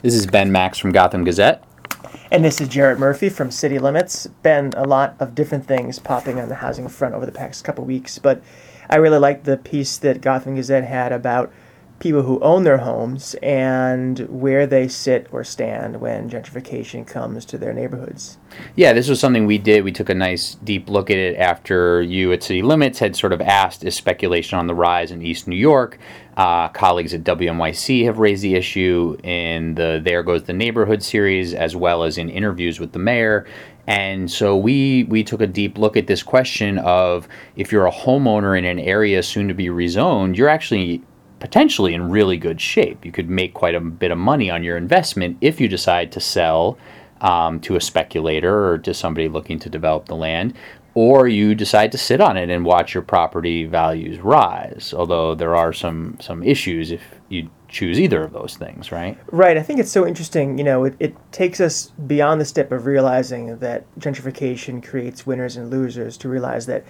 This is Ben Max from Gotham Gazette. And this is Jarrett Murphy from City Limits. Been a lot of different things popping on the housing front over the past couple weeks, but I really liked the piece that Gotham Gazette had about people who own their homes and where they sit or stand when gentrification comes to their neighborhoods. Yeah, this was something we did. We took a nice deep look at it after you at City Limits had sort of asked is speculation on the rise in East New York. Uh, colleagues at WNYC have raised the issue in the There Goes the Neighborhood series, as well as in interviews with the mayor. And so we we took a deep look at this question of if you're a homeowner in an area soon to be rezoned, you're actually potentially in really good shape. You could make quite a bit of money on your investment if you decide to sell um, to a speculator or to somebody looking to develop the land, or you decide to sit on it and watch your property values rise. Although there are some some issues if you choose either of those things, right? Right. I think it's so interesting. You know, it, it takes us beyond the step of realizing that gentrification creates winners and losers to realize that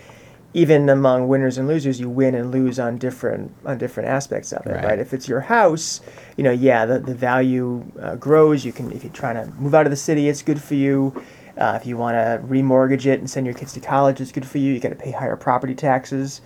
even among winners and losers, you win and lose on different on different aspects of it, right? right? If it's your house, you know, yeah, the, the value uh, grows. You can if you're trying to move out of the city, it's good for you. Uh, if you want to remortgage it and send your kids to college, it's good for you. You got to pay higher property taxes.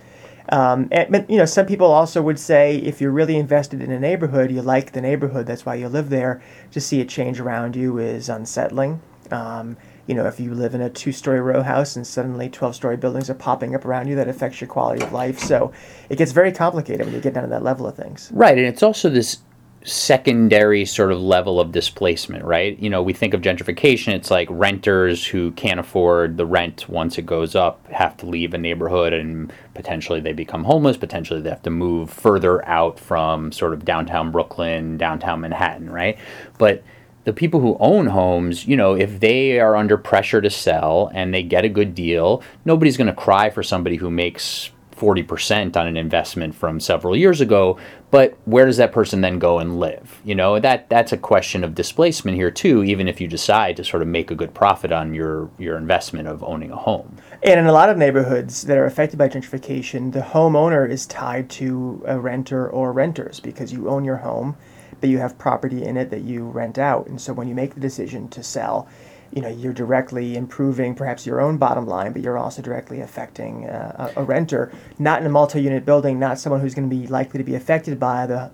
Um, and, but you know, some people also would say if you're really invested in a neighborhood, you like the neighborhood, that's why you live there. To see it change around you is unsettling. Um, you know, if you live in a two story row house and suddenly 12 story buildings are popping up around you, that affects your quality of life. So it gets very complicated when you get down to that level of things. Right. And it's also this secondary sort of level of displacement, right? You know, we think of gentrification, it's like renters who can't afford the rent once it goes up have to leave a neighborhood and potentially they become homeless, potentially they have to move further out from sort of downtown Brooklyn, downtown Manhattan, right? But the people who own homes, you know, if they are under pressure to sell and they get a good deal, nobody's going to cry for somebody who makes 40% on an investment from several years ago, but where does that person then go and live? You know, that that's a question of displacement here too, even if you decide to sort of make a good profit on your your investment of owning a home. And in a lot of neighborhoods that are affected by gentrification, the homeowner is tied to a renter or renters because you own your home that you have property in it that you rent out. And so when you make the decision to sell, you know you're directly improving perhaps your own bottom line, but you're also directly affecting uh, a, a renter, not in a multi-unit building, not someone who's going to be likely to be affected by the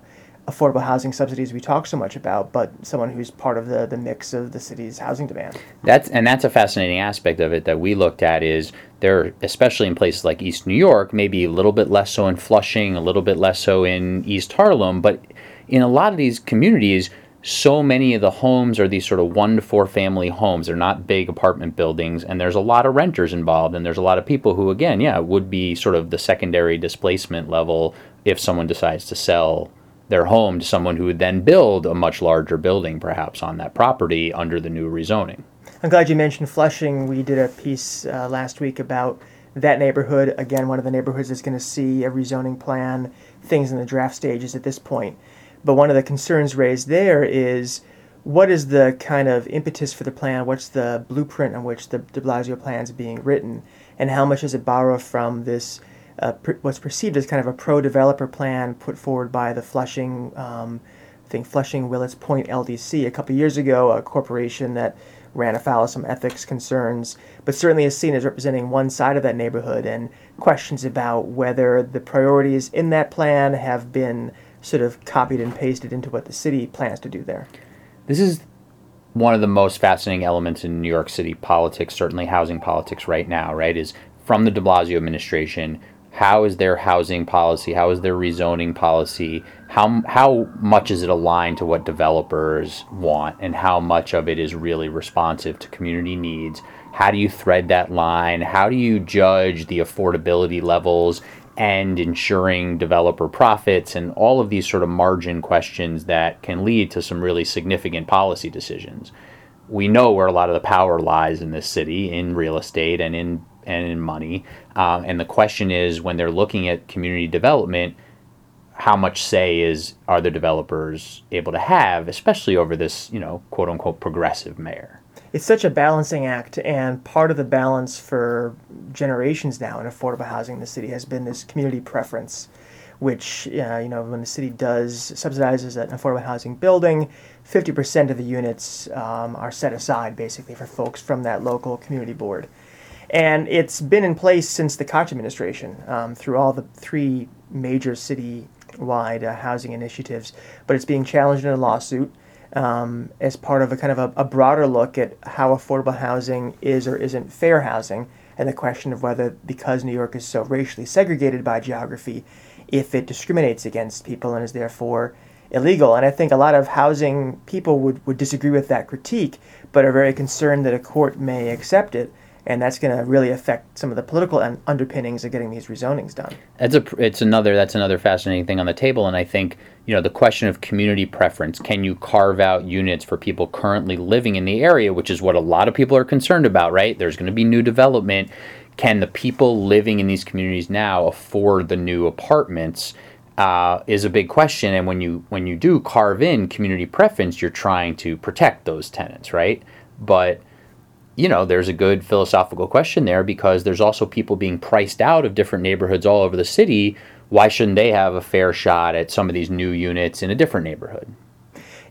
affordable housing subsidies we talk so much about, but someone who's part of the, the mix of the city's housing demand. That's and that's a fascinating aspect of it that we looked at is there, especially in places like East New York, maybe a little bit less so in Flushing, a little bit less so in East Harlem, but in a lot of these communities, so many of the homes are these sort of one to four family homes. They're not big apartment buildings, and there's a lot of renters involved, and there's a lot of people who, again, yeah, would be sort of the secondary displacement level if someone decides to sell their home to someone who would then build a much larger building, perhaps on that property under the new rezoning. I'm glad you mentioned Flushing. We did a piece uh, last week about that neighborhood. Again, one of the neighborhoods is going to see a rezoning plan, things in the draft stages at this point. But one of the concerns raised there is what is the kind of impetus for the plan? What's the blueprint on which the de Blasio plan is being written? And how much does it borrow from this, uh, per, what's perceived as kind of a pro developer plan put forward by the Flushing, um, I think Flushing Willets Point LDC a couple years ago, a corporation that ran afoul of some ethics concerns, but certainly is seen as representing one side of that neighborhood and questions about whether the priorities in that plan have been sort of copied and pasted into what the city plans to do there. This is one of the most fascinating elements in New York City politics, certainly housing politics right now, right? Is from the de Blasio administration, how is their housing policy? How is their rezoning policy? How, how much is it aligned to what developers want? And how much of it is really responsive to community needs? How do you thread that line? How do you judge the affordability levels and ensuring developer profits and all of these sort of margin questions that can lead to some really significant policy decisions. We know where a lot of the power lies in this city in real estate and in and in money. Um, and the question is, when they're looking at community development, how much say is are the developers able to have, especially over this, you know, quote unquote progressive mayor? It's such a balancing act, and part of the balance for generations now in affordable housing in the city has been this community preference, which uh, you know when the city does subsidizes an affordable housing building, 50% of the units um, are set aside basically for folks from that local community board. And it's been in place since the Koch administration um, through all the three major city-wide uh, housing initiatives, but it's being challenged in a lawsuit um, as part of a kind of a, a broader look at how affordable housing is or isn't fair housing, and the question of whether, because New York is so racially segregated by geography, if it discriminates against people and is therefore illegal. And I think a lot of housing people would, would disagree with that critique, but are very concerned that a court may accept it and that's going to really affect some of the political un- underpinnings of getting these rezonings done. That's a it's another that's another fascinating thing on the table, and I think you know the question of community preference. Can you carve out units for people currently living in the area, which is what a lot of people are concerned about, right? There's going to be new development. Can the people living in these communities now afford the new apartments? Uh, is a big question, and when you when you do carve in community preference, you're trying to protect those tenants, right? But you know, there's a good philosophical question there because there's also people being priced out of different neighborhoods all over the city. Why shouldn't they have a fair shot at some of these new units in a different neighborhood?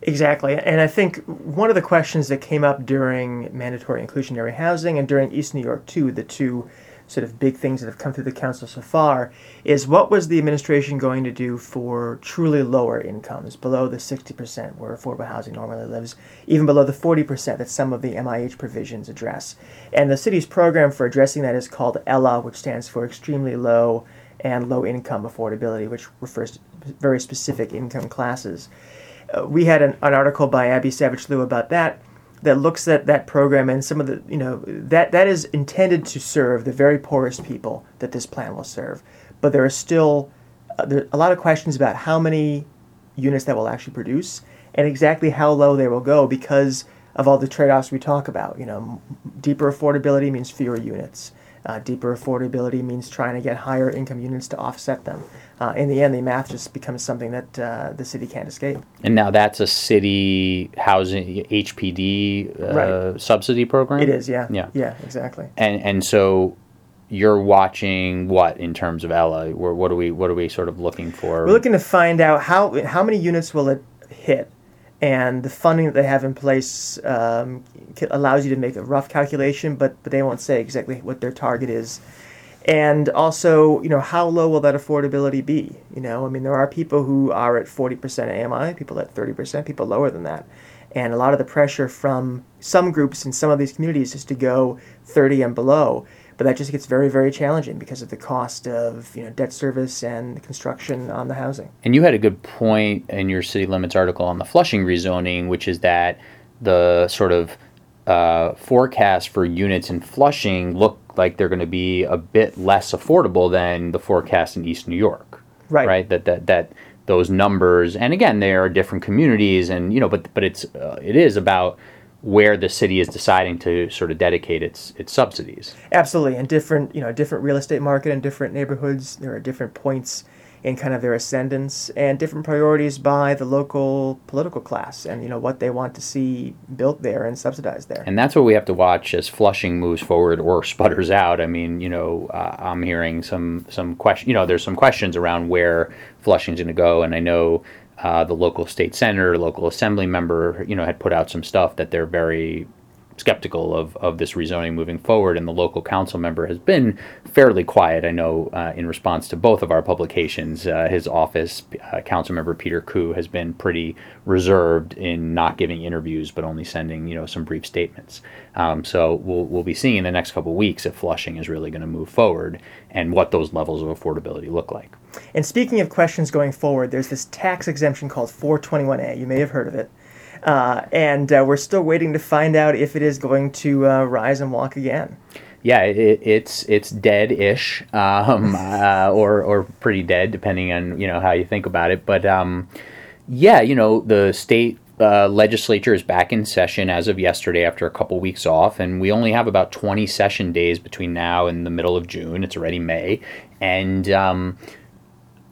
Exactly. And I think one of the questions that came up during mandatory inclusionary housing and during East New York, too, the two sort of big things that have come through the council so far is what was the administration going to do for truly lower incomes, below the 60% where affordable housing normally lives, even below the 40% that some of the MIH provisions address. And the city's program for addressing that is called ELLA, which stands for Extremely Low and Low Income Affordability, which refers to very specific income classes. Uh, we had an, an article by Abby Savitch-Lew about that that looks at that program and some of the you know that that is intended to serve the very poorest people that this plan will serve. But there are still uh, there a lot of questions about how many units that will actually produce and exactly how low they will go because of all the trade-offs we talk about. You know deeper affordability means fewer units uh, deeper affordability means trying to get higher income units to offset them. Uh, in the end, the math just becomes something that uh, the city can't escape. And now that's a city housing HPD uh, right. subsidy program. It is, yeah, yeah, yeah, exactly. And and so you're watching what in terms of ELLA? What are we what are we sort of looking for? We're looking to find out how how many units will it hit and the funding that they have in place um, allows you to make a rough calculation, but but they won't say exactly what their target is. And also, you know, how low will that affordability be? You know, I mean, there are people who are at 40% AMI, people at 30%, people lower than that. And a lot of the pressure from some groups in some of these communities is to go 30 and below but that just gets very very challenging because of the cost of you know debt service and construction on the housing. And you had a good point in your city limits article on the Flushing rezoning, which is that the sort of uh, forecast for units in Flushing look like they're going to be a bit less affordable than the forecast in East New York. Right. Right. That that that those numbers, and again, they are different communities, and you know, but but it's uh, it is about where the city is deciding to sort of dedicate its its subsidies. Absolutely, and different you know different real estate market in different neighborhoods. There are different points in kind of their ascendance and different priorities by the local political class and you know what they want to see built there and subsidized there. And that's what we have to watch as Flushing moves forward or sputters out. I mean, you know, uh, I'm hearing some some question. You know, there's some questions around where Flushing's going to go, and I know uh, the local state senator, local assembly member, you know, had put out some stuff that they're very skeptical of, of this rezoning moving forward, and the local council member has been fairly quiet. I know uh, in response to both of our publications, uh, his office, uh, council member Peter Koo, has been pretty reserved in not giving interviews, but only sending you know some brief statements. Um, so we'll we'll be seeing in the next couple weeks if Flushing is really going to move forward and what those levels of affordability look like. And speaking of questions going forward, there's this tax exemption called 421A. You may have heard of it. Uh, and uh, we're still waiting to find out if it is going to uh, rise and walk again. Yeah, it, it's it's dead-ish, um, uh, or or pretty dead, depending on you know how you think about it. But um, yeah, you know the state uh, legislature is back in session as of yesterday after a couple weeks off, and we only have about 20 session days between now and the middle of June. It's already May, and um,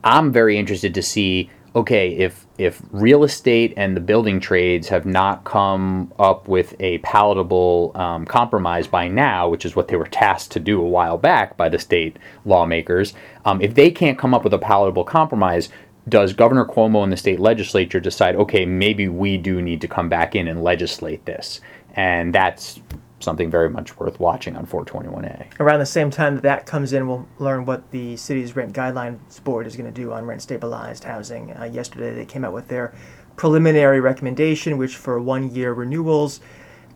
I'm very interested to see okay, if if real estate and the building trades have not come up with a palatable um, compromise by now, which is what they were tasked to do a while back by the state lawmakers, um, if they can't come up with a palatable compromise, does Governor Cuomo and the state legislature decide, okay, maybe we do need to come back in and legislate this? And that's something very much worth watching on 421A. Around the same time that that comes in, we'll learn what the city's rent guidelines board is going to do on rent stabilized housing. Uh, yesterday, they came out with their preliminary recommendation, which for one year renewals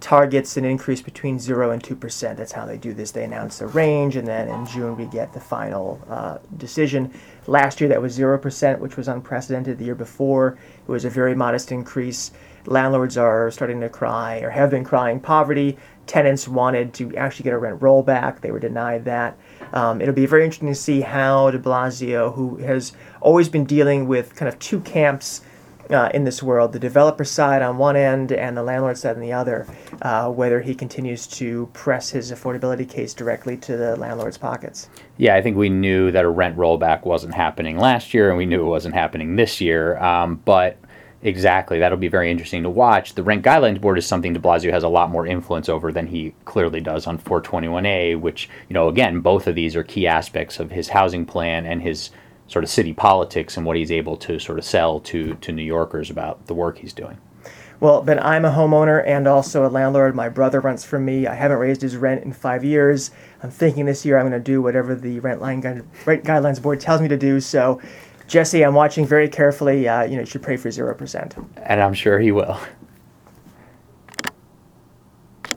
targets an increase between 0 and 2%. That's how they do this. They announce a range, and then in June, we get the final uh, decision. Last year, that was 0%, which was unprecedented. The year before, it was a very modest increase. Landlords are starting to cry or have been crying poverty tenants wanted to actually get a rent rollback. They were denied that. Um, it'll be very interesting to see how de Blasio, who has always been dealing with kind of two camps uh, in this world the developer side on one end and the landlord side on the other, uh, whether he continues to press his affordability case directly to the landlord's pockets. Yeah, I think we knew that a rent rollback wasn't happening last year, and we knew it wasn't happening this year. Um, but Exactly. That'll be very interesting to watch. The Rent Guidelines Board is something de Blasio has a lot more influence over than he clearly does on 421A, which, you know, again, both of these are key aspects of his housing plan and his sort of city politics and what he's able to sort of sell to, to New Yorkers about the work he's doing. Well, Ben, I'm a homeowner and also a landlord. My brother rents from me. I haven't raised his rent in five years. I'm thinking this year I'm going to do whatever the rent, line rent guidelines board tells me to do. So Jesse, I'm watching very carefully. Uh, you know, you should pray for 0%. And I'm sure he will.